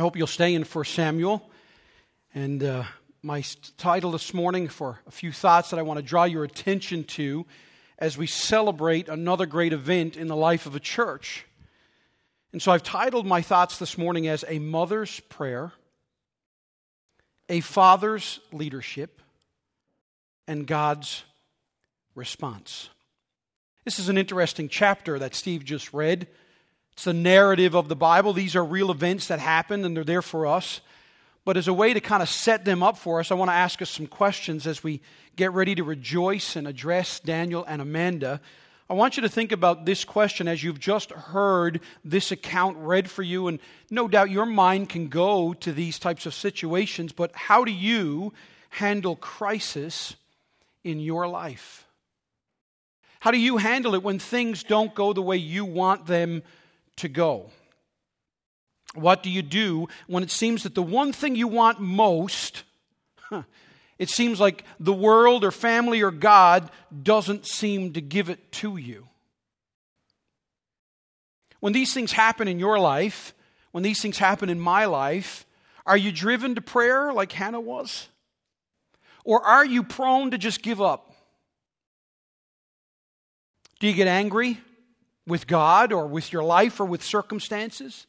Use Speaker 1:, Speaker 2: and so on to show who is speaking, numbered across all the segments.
Speaker 1: I hope you'll stay in for Samuel. And uh, my title this morning for a few thoughts that I want to draw your attention to as we celebrate another great event in the life of a church. And so I've titled my thoughts this morning as A Mother's Prayer, A Father's Leadership, and God's Response. This is an interesting chapter that Steve just read. It's the narrative of the Bible. These are real events that happened and they're there for us. But as a way to kind of set them up for us, I want to ask us some questions as we get ready to rejoice and address Daniel and Amanda. I want you to think about this question as you've just heard this account read for you. And no doubt your mind can go to these types of situations, but how do you handle crisis in your life? How do you handle it when things don't go the way you want them to go? What do you do when it seems that the one thing you want most, it seems like the world or family or God doesn't seem to give it to you? When these things happen in your life, when these things happen in my life, are you driven to prayer like Hannah was? Or are you prone to just give up? Do you get angry with God or with your life or with circumstances?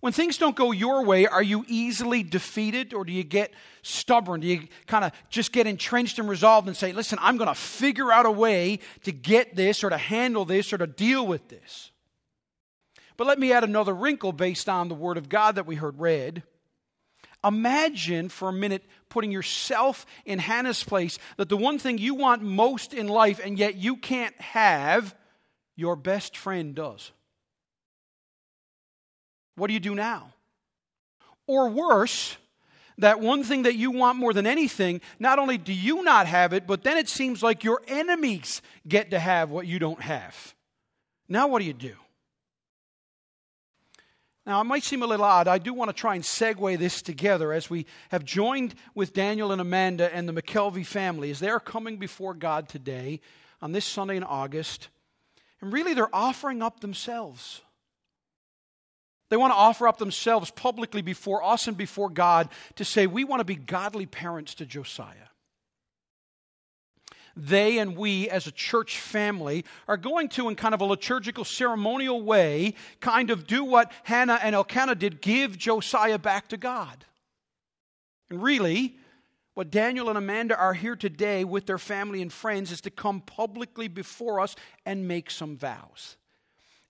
Speaker 1: When things don't go your way, are you easily defeated or do you get stubborn? Do you kind of just get entrenched and resolved and say, listen, I'm going to figure out a way to get this or to handle this or to deal with this? But let me add another wrinkle based on the Word of God that we heard read. Imagine for a minute putting yourself in Hannah's place that the one thing you want most in life and yet you can't have, your best friend does. What do you do now? Or worse, that one thing that you want more than anything, not only do you not have it, but then it seems like your enemies get to have what you don't have. Now, what do you do? Now, it might seem a little odd. I do want to try and segue this together as we have joined with Daniel and Amanda and the McKelvey family as they're coming before God today on this Sunday in August. And really, they're offering up themselves. They want to offer up themselves publicly before us and before God to say, we want to be godly parents to Josiah. They and we, as a church family, are going to, in kind of a liturgical, ceremonial way, kind of do what Hannah and Elkanah did give Josiah back to God. And really, what Daniel and Amanda are here today with their family and friends is to come publicly before us and make some vows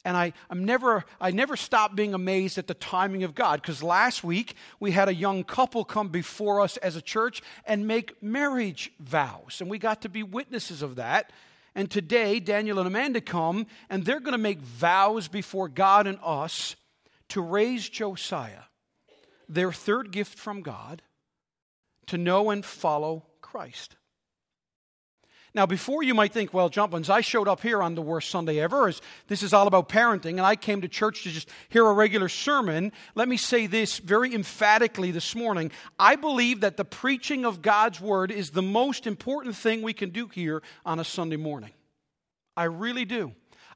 Speaker 1: and I, I'm never, I never stop being amazed at the timing of God. Because last week we had a young couple come before us as a church and make marriage vows, and we got to be witnesses of that. And today, Daniel and Amanda come, and they're going to make vows before God and us to raise Josiah, their third gift from God, to know and follow Christ. Now, before you might think, well, Jumpins, I showed up here on the worst Sunday ever. This is all about parenting, and I came to church to just hear a regular sermon. Let me say this very emphatically this morning. I believe that the preaching of God's word is the most important thing we can do here on a Sunday morning. I really do.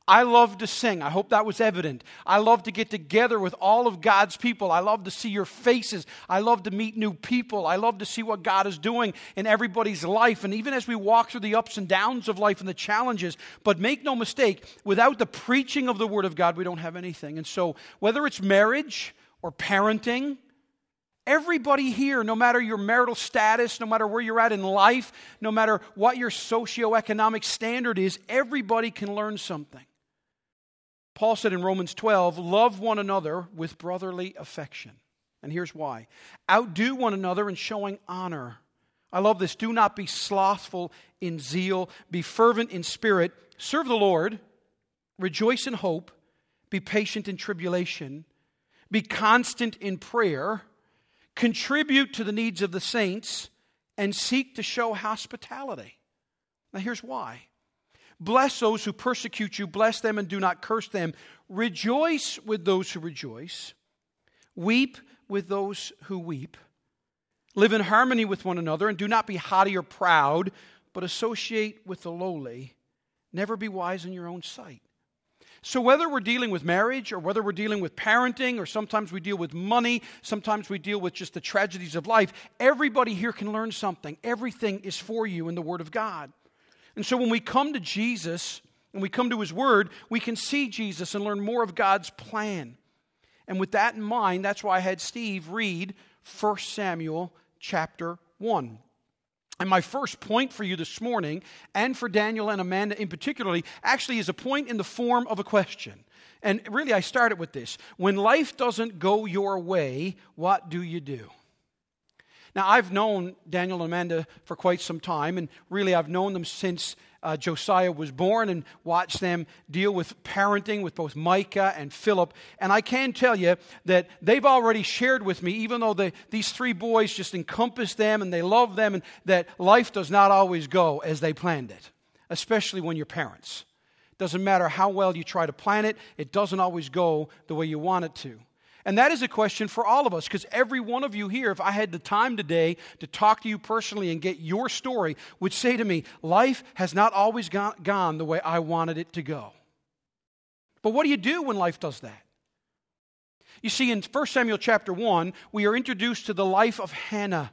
Speaker 1: I love to sing. I hope that was evident. I love to get together with all of God's people. I love to see your faces. I love to meet new people. I love to see what God is doing in everybody's life. And even as we walk through the ups and downs of life and the challenges, but make no mistake, without the preaching of the Word of God, we don't have anything. And so, whether it's marriage or parenting, Everybody here, no matter your marital status, no matter where you're at in life, no matter what your socioeconomic standard is, everybody can learn something. Paul said in Romans 12, love one another with brotherly affection. And here's why outdo one another in showing honor. I love this. Do not be slothful in zeal, be fervent in spirit, serve the Lord, rejoice in hope, be patient in tribulation, be constant in prayer, contribute to the needs of the saints, and seek to show hospitality. Now, here's why Bless those who persecute you, bless them and do not curse them. Rejoice with those who rejoice, weep with those who weep. Live in harmony with one another, and do not be haughty or proud, but associate with the lowly. Never be wise in your own sight. So, whether we're dealing with marriage or whether we're dealing with parenting or sometimes we deal with money, sometimes we deal with just the tragedies of life, everybody here can learn something. Everything is for you in the Word of God. And so, when we come to Jesus and we come to His Word, we can see Jesus and learn more of God's plan. And with that in mind, that's why I had Steve read 1 Samuel chapter 1. And my first point for you this morning, and for Daniel and Amanda in particularly, actually is a point in the form of a question. And really, I started with this. When life doesn't go your way, what do you do? Now, I've known Daniel and Amanda for quite some time, and really, I've known them since uh, Josiah was born and watched them deal with parenting with both Micah and Philip. And I can tell you that they've already shared with me, even though they, these three boys just encompass them and they love them, and that life does not always go as they planned it, especially when you're parents. Doesn't matter how well you try to plan it, it doesn't always go the way you want it to. And that is a question for all of us because every one of you here, if I had the time today to talk to you personally and get your story, would say to me, Life has not always gone, the way I wanted it to go. But what do you do when life does that? You see, in 1 Samuel chapter 1, we are introduced to the life of Hannah.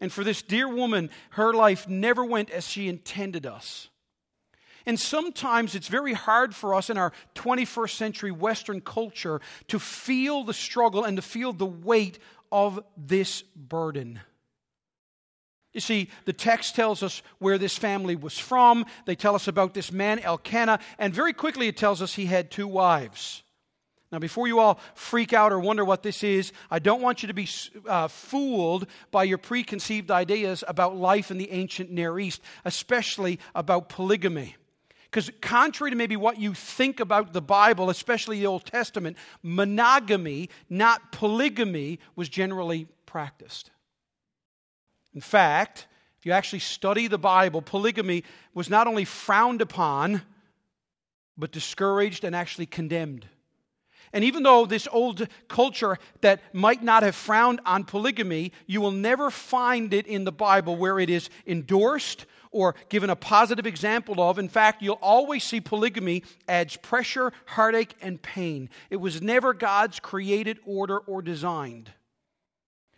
Speaker 1: And for this dear woman, her life never went as she intended us. And sometimes it's very hard for us in our 21st century Western culture to feel the struggle and to feel the weight of this burden. You see, the text tells us where this family was from. They tell us about this man, Elkanah, and very quickly it tells us he had two wives. Now, before you all freak out or wonder what this is, I don't want you to be uh, fooled by your preconceived ideas about life in the ancient Near East, especially about polygamy. Because, contrary to maybe what you think about the Bible, especially the Old Testament, monogamy, not polygamy, was generally practiced. In fact, if you actually study the Bible, polygamy was not only frowned upon, but discouraged and actually condemned. And even though this old culture that might not have frowned on polygamy, you will never find it in the Bible where it is endorsed or given a positive example of. In fact, you'll always see polygamy adds pressure, heartache, and pain. It was never God's created order or designed.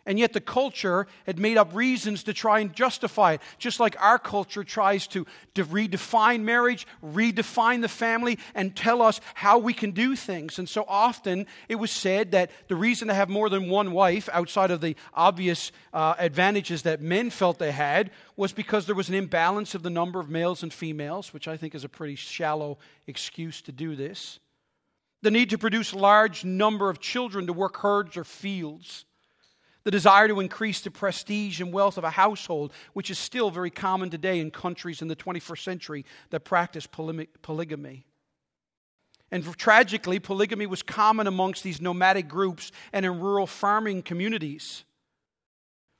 Speaker 1: And yet the culture had made up reasons to try and justify it, just like our culture tries to, to redefine marriage, redefine the family, and tell us how we can do things. And so often it was said that the reason to have more than one wife, outside of the obvious uh, advantages that men felt they had, was because there was an imbalance of the number of males and females, which I think is a pretty shallow excuse to do this. The need to produce large number of children to work herds or fields the desire to increase the prestige and wealth of a household, which is still very common today in countries in the 21st century that practice polygamy. And tragically, polygamy was common amongst these nomadic groups and in rural farming communities.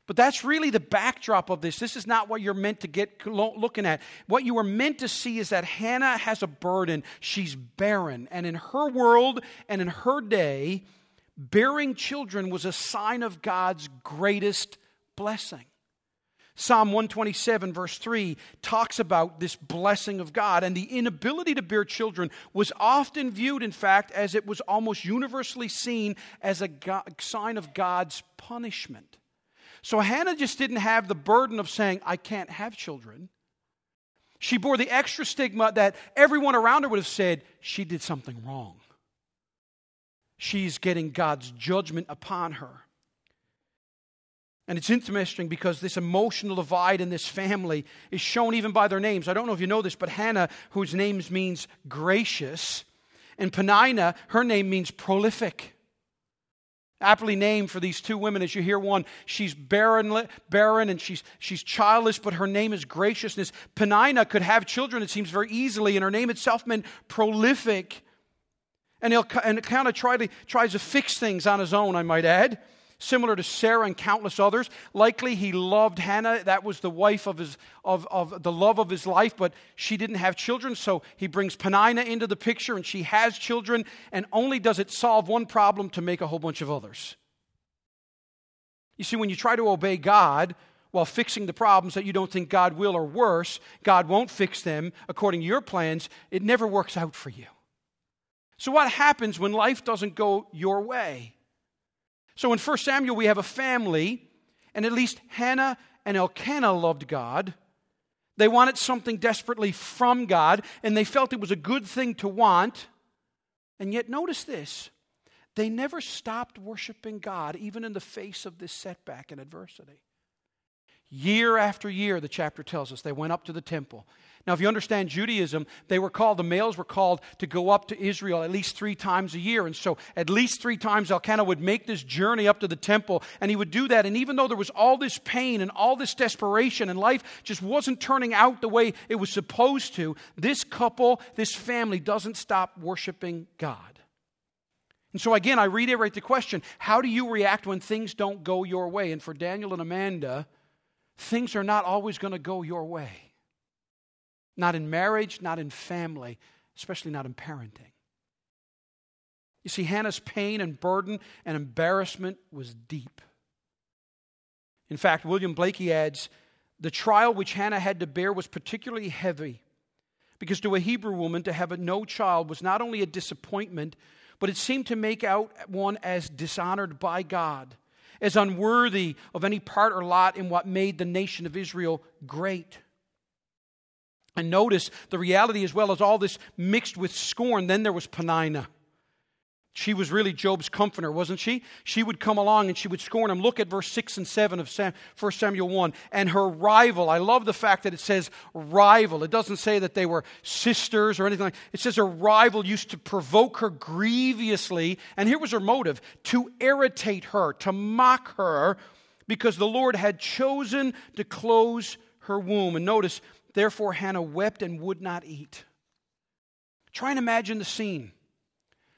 Speaker 1: But that's really the backdrop of this. This is not what you're meant to get looking at. What you are meant to see is that Hannah has a burden. She's barren. And in her world and in her day, bearing children was a sign of God's greatest blessing. Psalm 127, verse 3, talks about this blessing of God, and the inability to bear children was often viewed, in fact, as it was almost universally seen as a sign of God's punishment. So Hannah just didn't have the burden of saying, I can't have children. She bore the extra stigma that everyone around her would have said, she did something wrong she's getting God's judgment upon her. And it's interesting because this emotional divide in this family is shown even by their names. I don't know if you know this, but Hannah, whose name means gracious, and Peninnah, her name means prolific. Aptly named for these two women, as you hear one, she's barren, barren and she's, she's childless, but her name is graciousness. Peninnah could have children, it seems very easily, and her name itself meant prolific. And, he'll, and kind of try to, tries to fix things on his own, I might add. Similar to Sarah and countless others. Likely he loved Hannah. That was the wife of, his, of, of the love of his life, but she didn't have children. So he brings Peninnah into the picture and she has children. And only does it solve one problem to make a whole bunch of others. You see, when you try to obey God, while fixing the problems that you don't think God will, or worse, God won't fix them according to your plans, it never works out for you. So, what happens when life doesn't go your way? So, in 1 Samuel, we have a family, and at least Hannah and Elkanah loved God. They wanted something desperately from God, and they felt it was a good thing to want. And yet, notice this they never stopped worshiping God, even in the face of this setback and adversity. Year after year, the chapter tells us, they went up to the temple. Now, if you understand Judaism, they were called, the males were called to go up to Israel at least three times a year. And so, at least three times, Elkanah would make this journey up to the temple, and he would do that. And even though there was all this pain and all this desperation, and life just wasn't turning out the way it was supposed to, this couple, this family, doesn't stop worshiping God. And so, again, I reiterate the question how do you react when things don't go your way? And for Daniel and Amanda, things are not always going to go your way. Not in marriage, not in family, especially not in parenting. You see, Hannah's pain and burden and embarrassment was deep. In fact, William Blaikie adds the trial which Hannah had to bear was particularly heavy because to a Hebrew woman to have a no child was not only a disappointment, but it seemed to make out one as dishonored by God as unworthy of any part or lot in what made the nation of Israel great. And notice the reality as well as all this mixed with scorn. Then there was Peninnah. She was really Job's comforter, wasn't she? She would come along and she would scorn him. Look at verse 6 and 7 of 1 Samuel 1. And her rival, I love the fact that it says rival. It doesn't say that they were sisters or anything like It says her rival used to provoke her grievously. And here was her motive to irritate her, to mock her, because the Lord had chosen to close her womb. And notice, therefore Hannah wept and would not eat. Try and imagine the scene.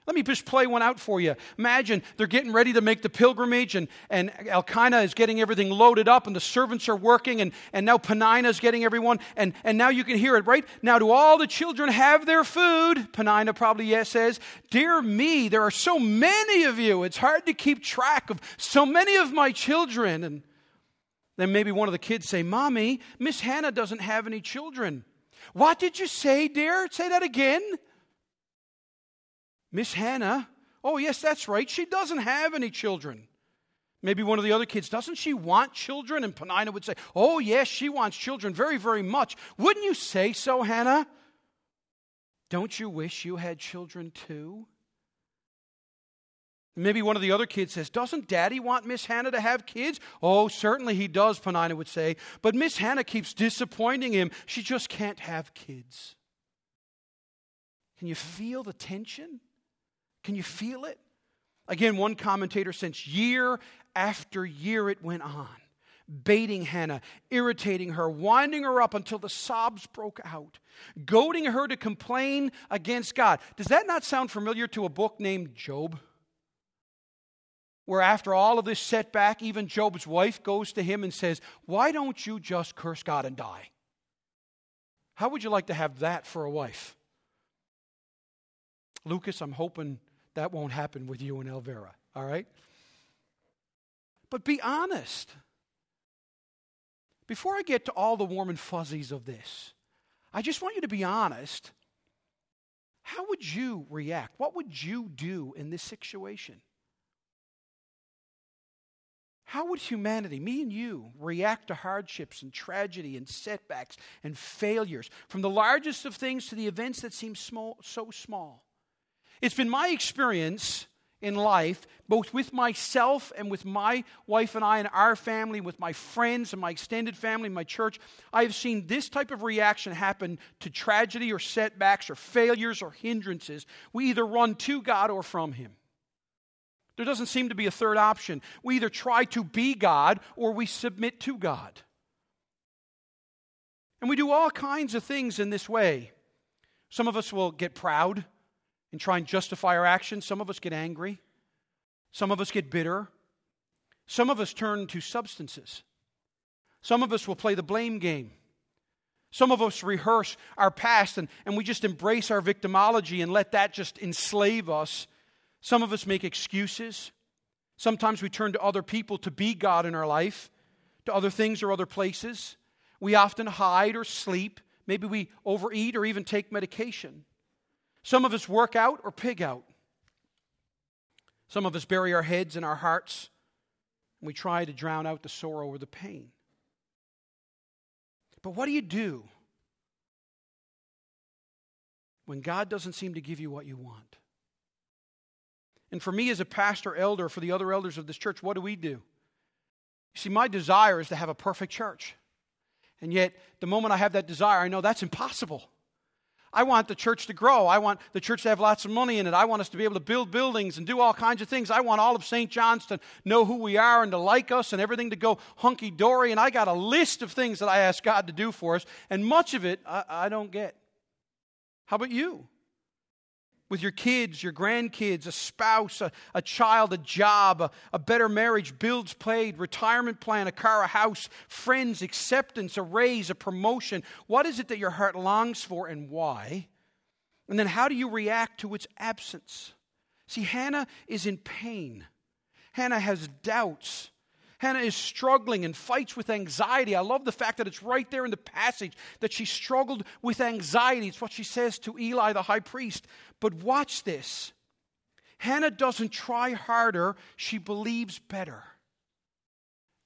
Speaker 1: Let me just play one out for you. Imagine they're getting ready to make the pilgrimage, and, and Elkanah is getting everything loaded up, and the servants are working, and, and now Peninnah is getting everyone, and, and now you can hear it, right? Now, do all the children have their food? Peninnah probably yes says, Dear me, there are so many of you. It's hard to keep track of so many of my children. And then maybe one of the kids say, Mommy, Miss Hannah doesn't have any children. What did you say, dear? Say that again. Miss Hannah, oh, yes, that's right. She doesn't have any children. Maybe one of the other kids, doesn't she want children? And Peninnah would say, Oh, yes, she wants children very, very much. Wouldn't you say so, Hannah? Don't you wish you had children too? Maybe one of the other kids says, Doesn't daddy want Miss Hannah to have kids? Oh, certainly he does, Peninnah would say. But Miss Hannah keeps disappointing him. She just can't have kids. Can you feel the tension? Can you feel it? Again, one commentator says year after year it went on, baiting Hannah, irritating her, winding her up until the sobs broke out, goading her to complain against God. Does that not sound familiar to a book named Job? Where after all of this setback, even Job's wife goes to him and says, Why don't you just curse God and die? How would you like to have that for a wife? Lucas, I'm hoping that won't happen with you and Elvira, all right? But be honest. Before I get to all the warm and fuzzies of this, I just want you to be honest. How would you react? What would you do in this situation? How would humanity, me and you, react to hardships and tragedy and setbacks and failures, from the largest of things to the events that seem small, so small? It's been my experience in life, both with myself and with my wife and I and our family, with my friends and my extended family, my church. I have seen this type of reaction happen to tragedy or setbacks or failures or hindrances. We either run to God or from Him. There doesn't seem to be a third option. We either try to be God or we submit to God. And we do all kinds of things in this way. Some of us will get proud and try and justify our actions. Some of us get angry. Some of us get bitter. Some of us turn to substances. Some of us will play the blame game. Some of us rehearse our past and, and we just embrace our victimology and let that just enslave us. Some of us make excuses. Sometimes we turn to other people to be God in our life, to other things or other places. We often hide or sleep. Maybe we overeat or even take medication. Some of us work out or pig out. Some of us bury our heads in our hearts and we try to drown out the sorrow or the pain. But what do you do when God doesn't seem to give you what you want? And for me as a pastor, elder, for the other elders of this church, what do we do? You see, my desire is to have a perfect church. And yet, the moment I have that desire, I know that's impossible. I want the church to grow. I want the church to have lots of money in it. I want us to be able to build buildings and do all kinds of things. I want all of St. John's to know who we are and to like us and everything to go hunky dory. And I got a list of things that I ask God to do for us, and much of it I, I don't get. How about you? With your kids, your grandkids, a spouse, a, a child, a job, a, a better marriage, bills paid, retirement plan, a car, a house, friends, acceptance, a raise, a promotion. What is it that your heart longs for and why? And then how do you react to its absence? See, Hannah is in pain. Hannah has doubts. Hannah is struggling and fights with anxiety. I love the fact that it's right there in the passage that she struggled with anxiety. It's what she says to Eli, the high priest. But watch this Hannah doesn't try harder, she believes better.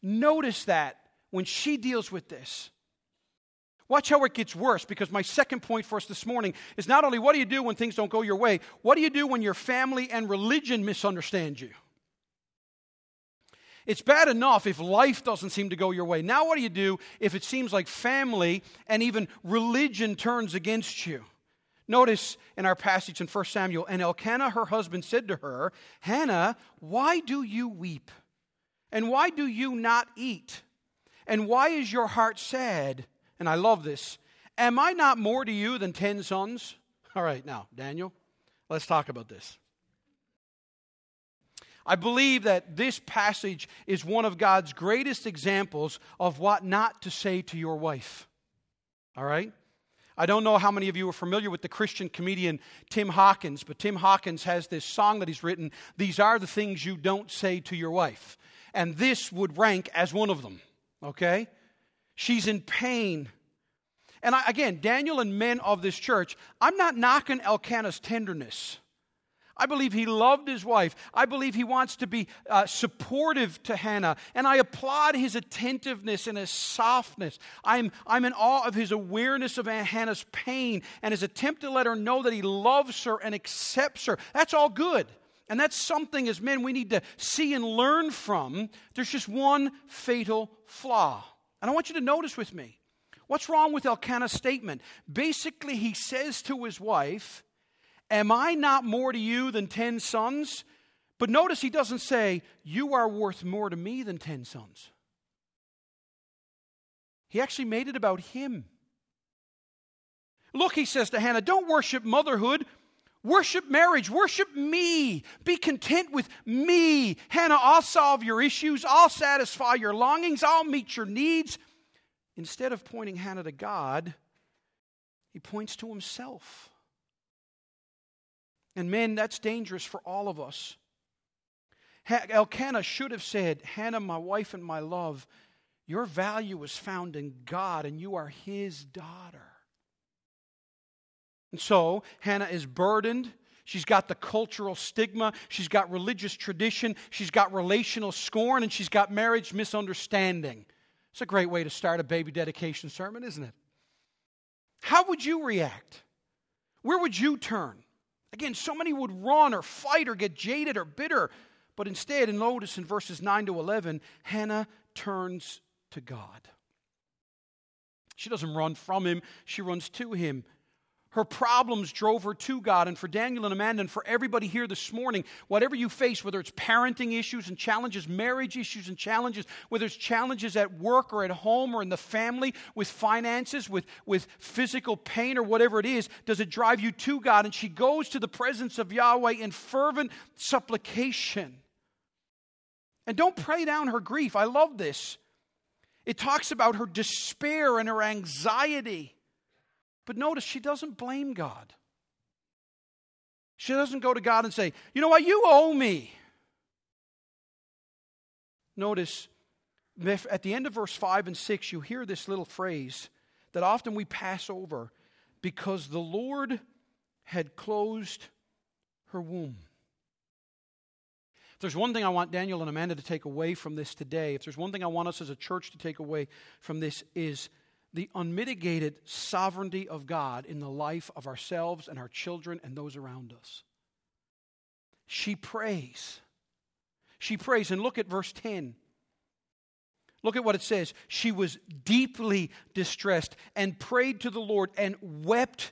Speaker 1: Notice that when she deals with this. Watch how it gets worse because my second point for us this morning is not only what do you do when things don't go your way, what do you do when your family and religion misunderstand you? It's bad enough if life doesn't seem to go your way. Now, what do you do if it seems like family and even religion turns against you? Notice in our passage in 1 Samuel, and Elkanah, her husband, said to her, Hannah, why do you weep? And why do you not eat? And why is your heart sad? And I love this. Am I not more to you than ten sons? All right, now, Daniel, let's talk about this. I believe that this passage is one of God's greatest examples of what not to say to your wife. All right? I don't know how many of you are familiar with the Christian comedian Tim Hawkins, but Tim Hawkins has this song that he's written These are the things you don't say to your wife. And this would rank as one of them. Okay? She's in pain. And I, again, Daniel and men of this church, I'm not knocking Elkanah's tenderness. I believe he loved his wife. I believe he wants to be uh, supportive to Hannah. And I applaud his attentiveness and his softness. I'm, I'm in awe of his awareness of Hannah's pain and his attempt to let her know that he loves her and accepts her. That's all good. And that's something as men we need to see and learn from. There's just one fatal flaw. And I want you to notice with me what's wrong with Elkanah's statement? Basically, he says to his wife, Am I not more to you than ten sons? But notice he doesn't say, You are worth more to me than ten sons. He actually made it about him. Look, he says to Hannah, don't worship motherhood. Worship marriage. Worship me. Be content with me. Hannah, I'll solve your issues. I'll satisfy your longings. I'll meet your needs. Instead of pointing Hannah to God, he points to himself. And men, that's dangerous for all of us. Elkanah should have said, Hannah, my wife and my love, your value is found in God, and you are his daughter. And so, Hannah is burdened. She's got the cultural stigma. She's got religious tradition. She's got relational scorn. And she's got marriage misunderstanding. It's a great way to start a baby dedication sermon, isn't it? How would you react? Where would you turn? Again, so many would run or fight or get jaded or bitter. But instead, and notice in verses 9 to 11, Hannah turns to God. She doesn't run from him, she runs to him. Her problems drove her to God. And for Daniel and Amanda, and for everybody here this morning, whatever you face, whether it's parenting issues and challenges, marriage issues and challenges, whether it's challenges at work or at home or in the family, with finances, with, with physical pain or whatever it is, does it drive you to God? And she goes to the presence of Yahweh in fervent supplication. And don't pray down her grief. I love this. It talks about her despair and her anxiety. But notice she doesn't blame God. She doesn't go to God and say, You know what? You owe me. Notice at the end of verse 5 and 6, you hear this little phrase that often we pass over because the Lord had closed her womb. If there's one thing I want Daniel and Amanda to take away from this today, if there's one thing I want us as a church to take away from this, is the unmitigated sovereignty of God in the life of ourselves and our children and those around us. She prays. She prays. And look at verse 10. Look at what it says. She was deeply distressed and prayed to the Lord and wept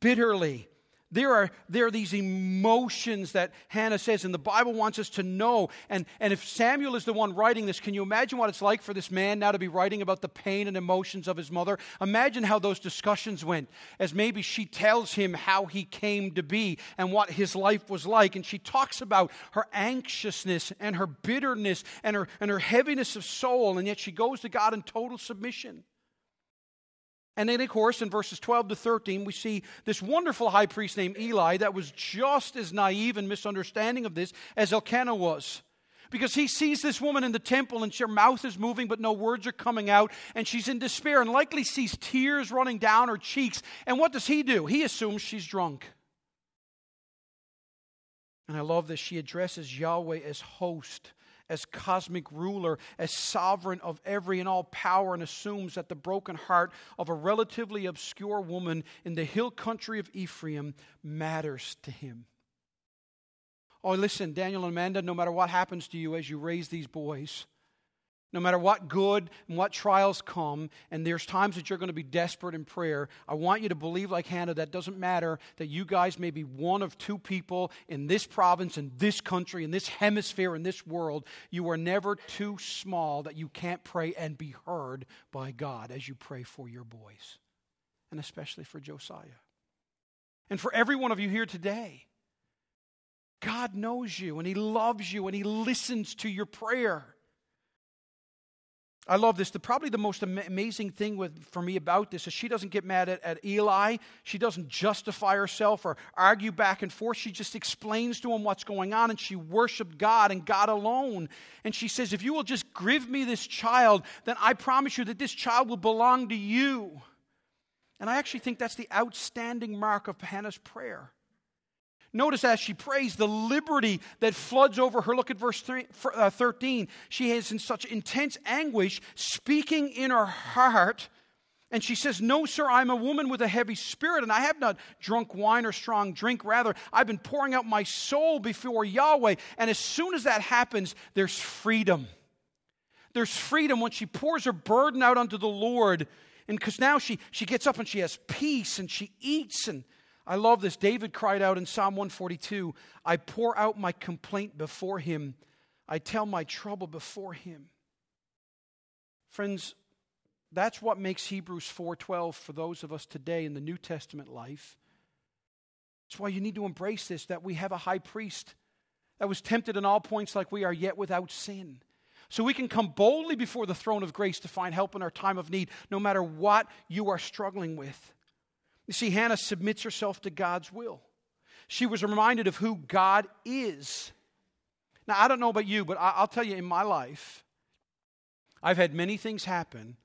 Speaker 1: bitterly. There are, there are these emotions that Hannah says, and the Bible wants us to know. And, and if Samuel is the one writing this, can you imagine what it's like for this man now to be writing about the pain and emotions of his mother? Imagine how those discussions went, as maybe she tells him how he came to be and what his life was like. And she talks about her anxiousness and her bitterness and her, and her heaviness of soul, and yet she goes to God in total submission. And then, of course, in verses 12 to 13, we see this wonderful high priest named Eli that was just as naive and misunderstanding of this as Elkanah was. Because he sees this woman in the temple and her mouth is moving, but no words are coming out, and she's in despair and likely sees tears running down her cheeks. And what does he do? He assumes she's drunk. And I love this. She addresses Yahweh as host as cosmic ruler, as sovereign of every and all power, and assumes that the broken heart of a relatively obscure woman in the hill country of Ephraim matters to him. Oh, listen, Daniel and Amanda, no matter what happens to you as you raise these boys, no matter what good and what trials come, and there's times that you're going to be desperate in prayer, I want you to believe, like Hannah, that doesn't matter that you guys may be one of two people in this province, in this country, in this hemisphere, in this world. You are never too small that you can't pray and be heard by God as you pray for your boys, and especially for Josiah. And for every one of you here today, God knows you, and He loves you, and He listens to your prayer. I love this. The, probably the most amazing thing with, for me about this is she doesn't get mad at, at Eli. She doesn't justify herself or argue back and forth. She just explains to him what's going on and she worshiped God and God alone. And she says, If you will just give me this child, then I promise you that this child will belong to you. And I actually think that's the outstanding mark of Hannah's prayer. Notice as she prays the liberty that floods over her. Look at verse uh, 13. She is in such intense anguish, speaking in her heart. And she says, No, sir, I'm a woman with a heavy spirit, and I have not drunk wine or strong drink. Rather, I've been pouring out my soul before Yahweh. And as soon as that happens, there's freedom. There's freedom when she pours her burden out unto the Lord. And because now she, she gets up and she has peace and she eats and I love this. David cried out in Psalm 142 I pour out my complaint before him, I tell my trouble before him. Friends, that's what makes Hebrews 4:12 for those of us today in the New Testament life. That's why you need to embrace this that we have a high priest that was tempted in all points like we are yet without sin. So we can come boldly before the throne of grace to find help in our time of need no matter what you are struggling with. You see, Hannah submits herself to God's will. She was reminded of who God is. Now, I don't know about you, but I'll tell you in my life, I've had many things happen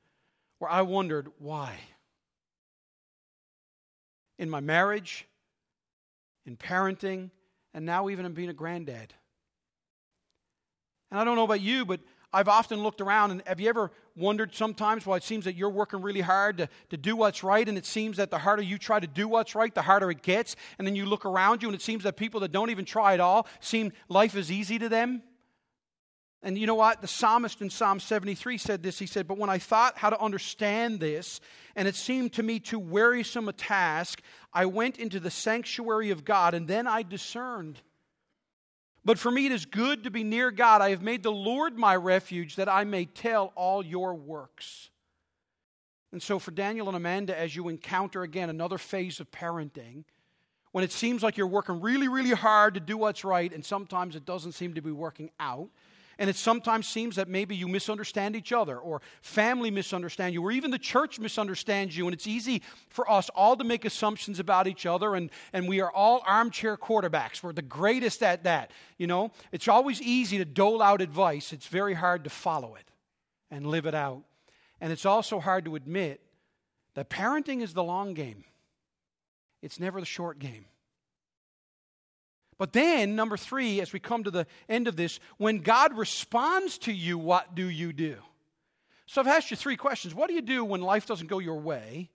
Speaker 1: where I wondered why. In my marriage, in parenting, and now even in being a granddad. And I don't know about you, but I've often looked around, and have you ever wondered sometimes why it seems that you're working really hard to, to do what's right, and it seems that the harder you try to do what's right, the harder it gets, and then you look around you, and it seems that people that don't even try at all seem life is easy to them? And you know what? The psalmist in Psalm 73 said this. He said, But when I thought how to understand this, and it seemed to me too wearisome a task, I went into the sanctuary of God, and then I discerned but for me it is good to be near God. I have made the Lord my refuge that I may tell all your works. And so, for Daniel and Amanda, as you encounter again another phase of parenting, when it seems like you're working really, really hard to do what's right, and sometimes it doesn't seem to be working out, and it sometimes seems that maybe you misunderstand each other, or family misunderstand you, or even the church misunderstands you. And it's easy for us all to make assumptions about each other, and, and we are all armchair quarterbacks. We're the greatest at that. You know, it's always easy to dole out advice, it's very hard to follow it and live it out. And it's also hard to admit that parenting is the long game, it's never the short game. But then, number three, as we come to the end of this, when God responds to you, what do you do? So I've asked you three questions. What do you do when life doesn't go your way?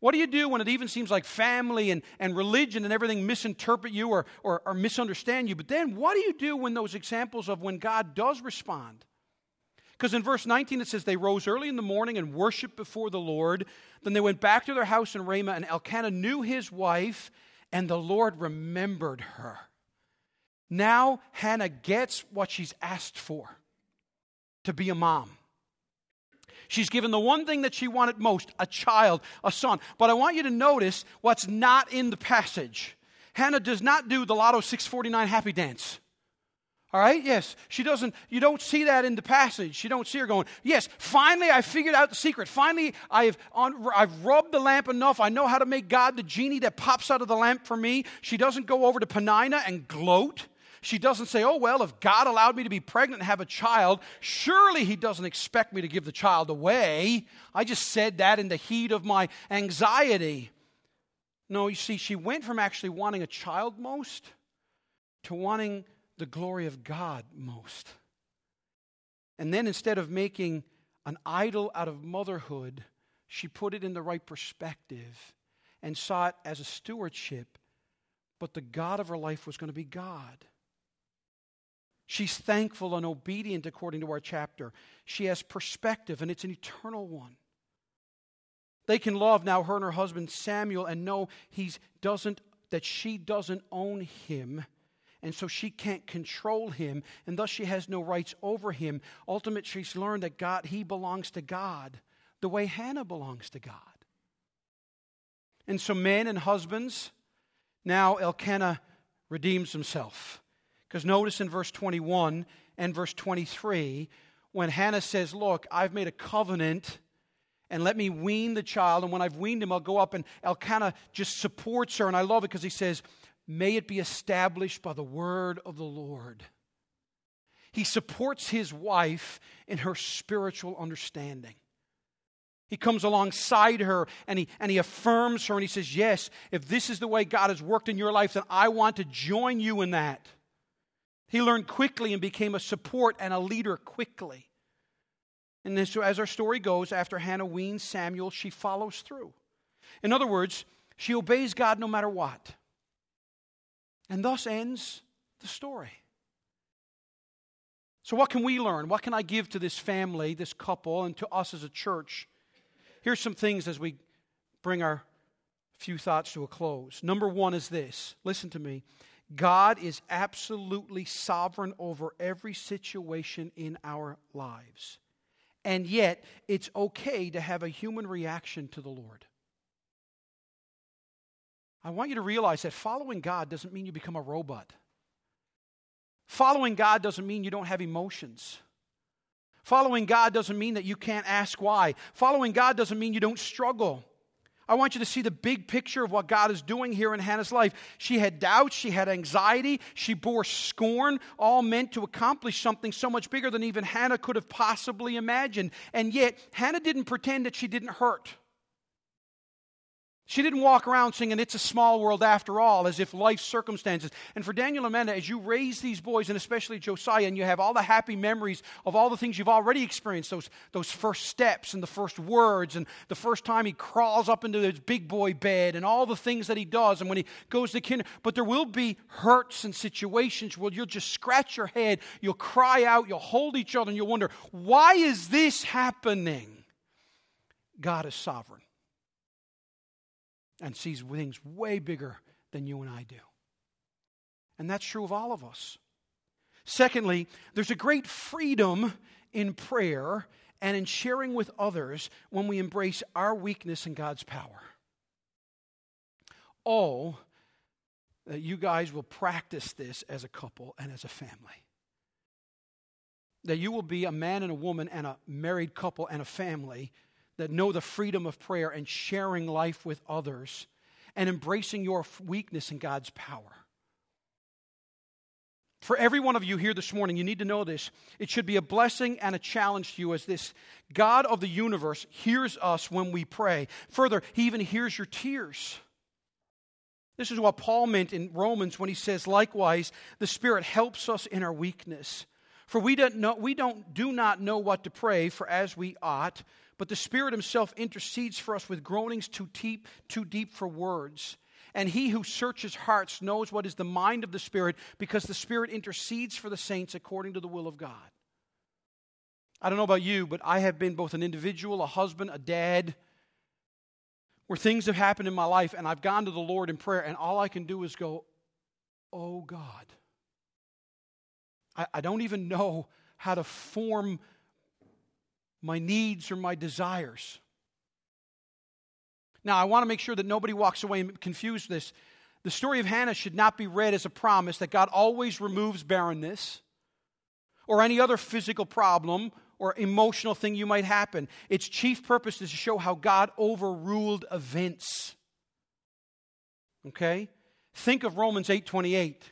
Speaker 1: What do you do when it even seems like family and, and religion and everything misinterpret you or, or, or misunderstand you? But then what do you do when those examples of when God does respond? Because in verse 19 it says, They rose early in the morning and worshiped before the Lord. Then they went back to their house in Ramah, and Elkanah knew his wife, and the Lord remembered her. Now Hannah gets what she's asked for to be a mom. She's given the one thing that she wanted most a child, a son. But I want you to notice what's not in the passage. Hannah does not do the Lotto 649 happy dance. All right? Yes. She doesn't, you don't see that in the passage. You don't see her going, Yes, finally I figured out the secret. Finally I've, I've rubbed the lamp enough. I know how to make God the genie that pops out of the lamp for me. She doesn't go over to Peninnah and gloat. She doesn't say, oh, well, if God allowed me to be pregnant and have a child, surely He doesn't expect me to give the child away. I just said that in the heat of my anxiety. No, you see, she went from actually wanting a child most to wanting the glory of God most. And then instead of making an idol out of motherhood, she put it in the right perspective and saw it as a stewardship. But the God of her life was going to be God. She's thankful and obedient according to our chapter. She has perspective, and it's an eternal one. They can love now her and her husband Samuel and know he doesn't that she doesn't own him, and so she can't control him, and thus she has no rights over him. Ultimately, she's learned that God he belongs to God, the way Hannah belongs to God. And so, men and husbands, now Elkanah redeems himself. Because notice in verse 21 and verse 23, when Hannah says, Look, I've made a covenant and let me wean the child. And when I've weaned him, I'll go up. And Elkanah just supports her. And I love it because he says, May it be established by the word of the Lord. He supports his wife in her spiritual understanding. He comes alongside her and he, and he affirms her and he says, Yes, if this is the way God has worked in your life, then I want to join you in that. He learned quickly and became a support and a leader quickly. And so as our story goes, after Hannah weans Samuel, she follows through. In other words, she obeys God no matter what. And thus ends the story. So, what can we learn? What can I give to this family, this couple, and to us as a church? Here's some things as we bring our few thoughts to a close. Number one is this listen to me. God is absolutely sovereign over every situation in our lives. And yet, it's okay to have a human reaction to the Lord. I want you to realize that following God doesn't mean you become a robot. Following God doesn't mean you don't have emotions. Following God doesn't mean that you can't ask why. Following God doesn't mean you don't struggle. I want you to see the big picture of what God is doing here in Hannah's life. She had doubts, she had anxiety, she bore scorn, all meant to accomplish something so much bigger than even Hannah could have possibly imagined. And yet, Hannah didn't pretend that she didn't hurt. She didn't walk around singing, It's a Small World After All, as if life circumstances. And for Daniel and Amanda, as you raise these boys, and especially Josiah, and you have all the happy memories of all the things you've already experienced those, those first steps and the first words, and the first time he crawls up into his big boy bed, and all the things that he does, and when he goes to kinder. But there will be hurts and situations where you'll just scratch your head, you'll cry out, you'll hold each other, and you'll wonder, Why is this happening? God is sovereign and sees things way bigger than you and I do. And that's true of all of us. Secondly, there's a great freedom in prayer and in sharing with others when we embrace our weakness in God's power. Oh, that you guys will practice this as a couple and as a family. That you will be a man and a woman and a married couple and a family that know the freedom of prayer and sharing life with others and embracing your weakness in God's power. For every one of you here this morning, you need to know this. It should be a blessing and a challenge to you as this God of the universe hears us when we pray. Further, He even hears your tears. This is what Paul meant in Romans when he says, likewise, the Spirit helps us in our weakness. For we don't, know, we don't do not know what to pray for as we ought, but the Spirit Himself intercedes for us with groanings too deep, too deep for words. And He who searches hearts knows what is the mind of the Spirit, because the Spirit intercedes for the saints according to the will of God. I don't know about you, but I have been both an individual, a husband, a dad, where things have happened in my life and I've gone to the Lord in prayer, and all I can do is go, Oh God. I, I don't even know how to form my needs or my desires. Now, I want to make sure that nobody walks away confused this. The story of Hannah should not be read as a promise that God always removes barrenness or any other physical problem or emotional thing you might happen. Its chief purpose is to show how God overruled events. Okay? Think of Romans 8:28.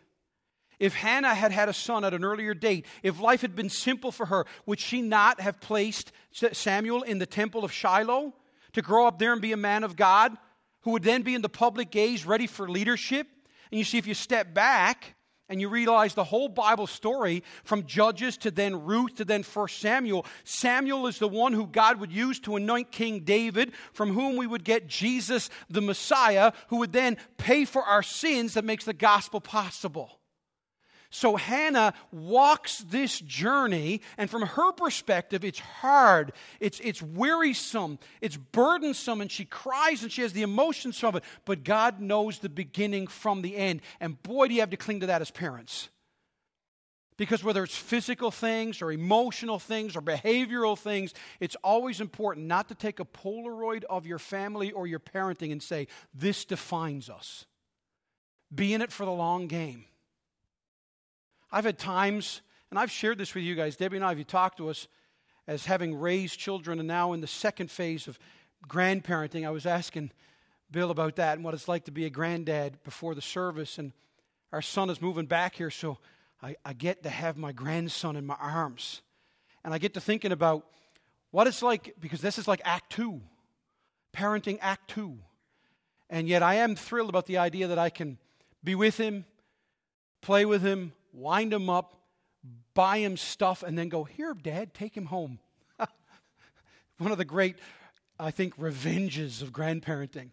Speaker 1: If Hannah had had a son at an earlier date, if life had been simple for her, would she not have placed Samuel in the temple of Shiloh to grow up there and be a man of God who would then be in the public gaze ready for leadership? And you see, if you step back, and you realize the whole Bible story from Judges to then Ruth to then 1 Samuel, Samuel is the one who God would use to anoint King David, from whom we would get Jesus the Messiah, who would then pay for our sins that makes the gospel possible. So Hannah walks this journey, and from her perspective, it's hard, it's, it's wearisome, it's burdensome, and she cries and she has the emotions of it. But God knows the beginning from the end. And boy, do you have to cling to that as parents. Because whether it's physical things or emotional things or behavioral things, it's always important not to take a Polaroid of your family or your parenting and say, this defines us. Be in it for the long game. I've had times, and I've shared this with you guys. Debbie and I, if you talk to us as having raised children and now in the second phase of grandparenting, I was asking Bill about that and what it's like to be a granddad before the service. And our son is moving back here, so I, I get to have my grandson in my arms. And I get to thinking about what it's like, because this is like Act Two, parenting Act Two. And yet I am thrilled about the idea that I can be with him, play with him, wind him up, buy him stuff, and then go, Here, Dad, take him home. One of the great, I think, revenges of grandparenting.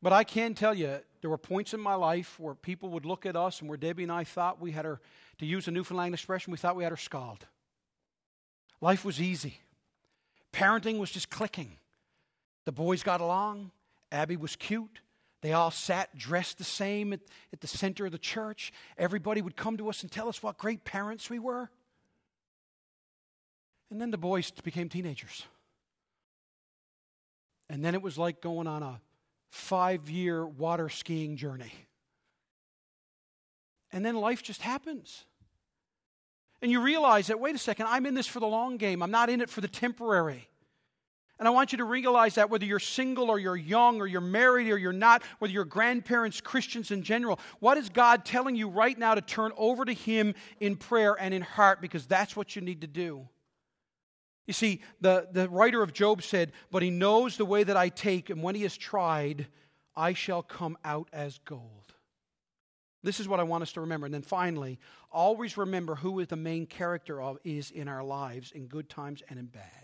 Speaker 1: But I can tell you, there were points in my life where people would look at us and where Debbie and I thought we had her, to use a Newfoundland expression, we thought we had her scald. Life was easy. Parenting was just clicking. The boys got along. Abby was cute. They all sat dressed the same at, at the center of the church. Everybody would come to us and tell us what great parents we were. And then the boys became teenagers. And then it was like going on a five year water skiing journey. And then life just happens. And you realize that, wait a second, I'm in this for the long game. I'm not in it for the temporary. And I want you to realize that whether you're single or you're young or you're married or you're not, whether you're grandparents, Christians in general, what is God telling you right now to turn over to Him in prayer and in heart because that's what you need to do. You see, the, the writer of Job said, But He knows the way that I take, and when He has tried, I shall come out as gold. This is what I want us to remember. And then finally, always remember who is the main character of is in our lives in good times and in bad.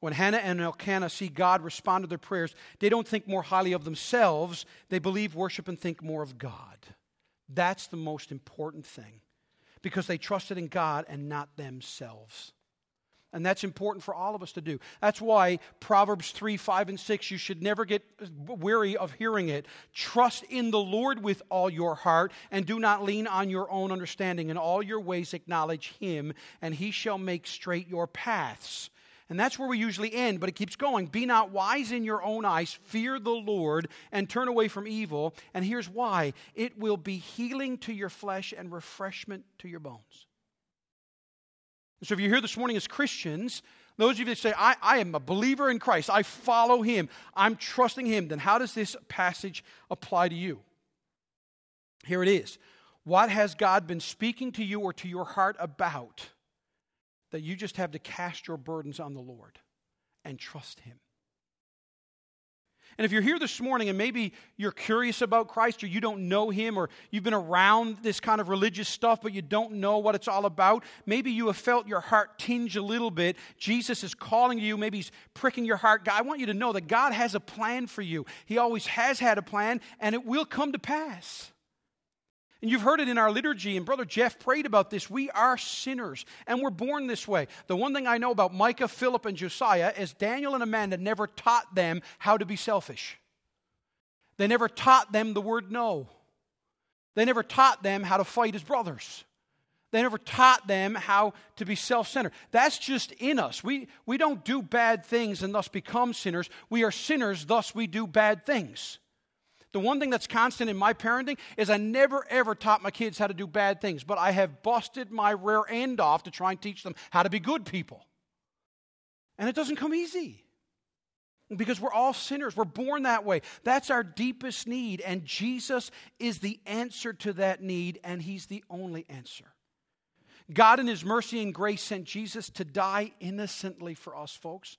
Speaker 1: When Hannah and Elkanah see God respond to their prayers, they don't think more highly of themselves. They believe, worship, and think more of God. That's the most important thing because they trusted in God and not themselves. And that's important for all of us to do. That's why Proverbs 3, 5, and 6, you should never get weary of hearing it. Trust in the Lord with all your heart, and do not lean on your own understanding. In all your ways acknowledge Him, and He shall make straight your paths. And that's where we usually end, but it keeps going. Be not wise in your own eyes, fear the Lord, and turn away from evil. And here's why it will be healing to your flesh and refreshment to your bones. So if you're here this morning as Christians, those of you that say, I, I am a believer in Christ, I follow him, I'm trusting him, then how does this passage apply to you? Here it is. What has God been speaking to you or to your heart about? That you just have to cast your burdens on the Lord and trust Him. And if you're here this morning and maybe you're curious about Christ or you don't know him or you've been around this kind of religious stuff but you don't know what it's all about, maybe you have felt your heart tinge a little bit. Jesus is calling you, maybe he's pricking your heart. I want you to know that God has a plan for you. He always has had a plan and it will come to pass. And you've heard it in our liturgy, and Brother Jeff prayed about this. We are sinners, and we're born this way. The one thing I know about Micah, Philip, and Josiah is Daniel and Amanda never taught them how to be selfish. They never taught them the word no. They never taught them how to fight as brothers. They never taught them how to be self centered. That's just in us. We, we don't do bad things and thus become sinners. We are sinners, thus we do bad things. The one thing that's constant in my parenting is I never ever taught my kids how to do bad things, but I have busted my rear end off to try and teach them how to be good people. And it doesn't come easy because we're all sinners. We're born that way. That's our deepest need. And Jesus is the answer to that need, and He's the only answer. God, in His mercy and grace, sent Jesus to die innocently for us, folks.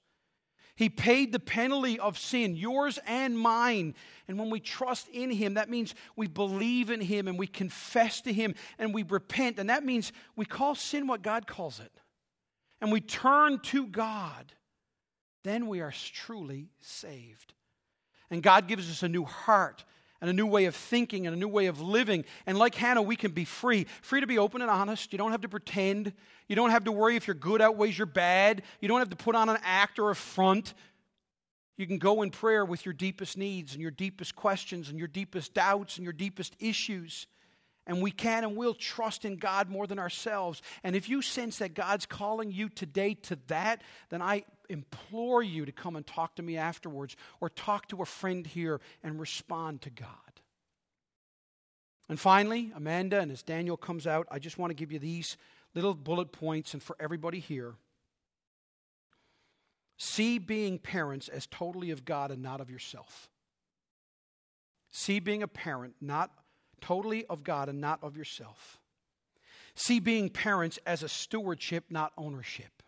Speaker 1: He paid the penalty of sin, yours and mine. And when we trust in Him, that means we believe in Him and we confess to Him and we repent. And that means we call sin what God calls it. And we turn to God. Then we are truly saved. And God gives us a new heart and a new way of thinking and a new way of living. And like Hannah, we can be free free to be open and honest. You don't have to pretend. You don't have to worry if your good outweighs your bad. You don't have to put on an act or a front. You can go in prayer with your deepest needs and your deepest questions and your deepest doubts and your deepest issues. And we can and will trust in God more than ourselves. And if you sense that God's calling you today to that, then I implore you to come and talk to me afterwards or talk to a friend here and respond to God. And finally, Amanda, and as Daniel comes out, I just want to give you these little bullet points and for everybody here. See being parents as totally of God and not of yourself. See being a parent not totally of God and not of yourself. See being parents as a stewardship, not ownership.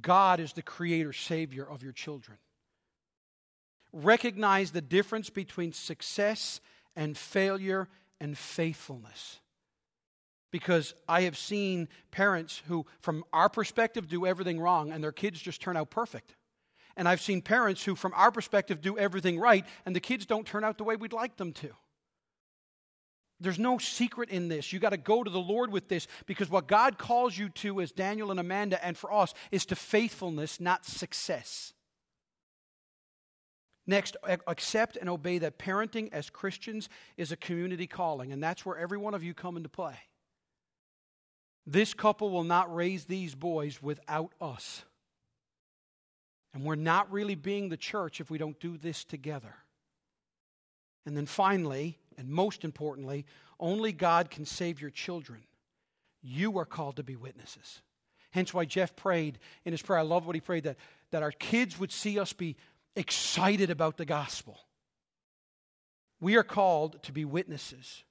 Speaker 1: God is the creator, savior of your children. Recognize the difference between success and failure and faithfulness. Because I have seen parents who, from our perspective, do everything wrong and their kids just turn out perfect. And I've seen parents who, from our perspective, do everything right and the kids don't turn out the way we'd like them to. There's no secret in this. You got to go to the Lord with this because what God calls you to as Daniel and Amanda and for us is to faithfulness, not success. Next, accept and obey that parenting as Christians is a community calling, and that's where every one of you come into play. This couple will not raise these boys without us. And we're not really being the church if we don't do this together. And then finally, and most importantly, only God can save your children. You are called to be witnesses. Hence why Jeff prayed in his prayer. I love what he prayed that, that our kids would see us be excited about the gospel. We are called to be witnesses.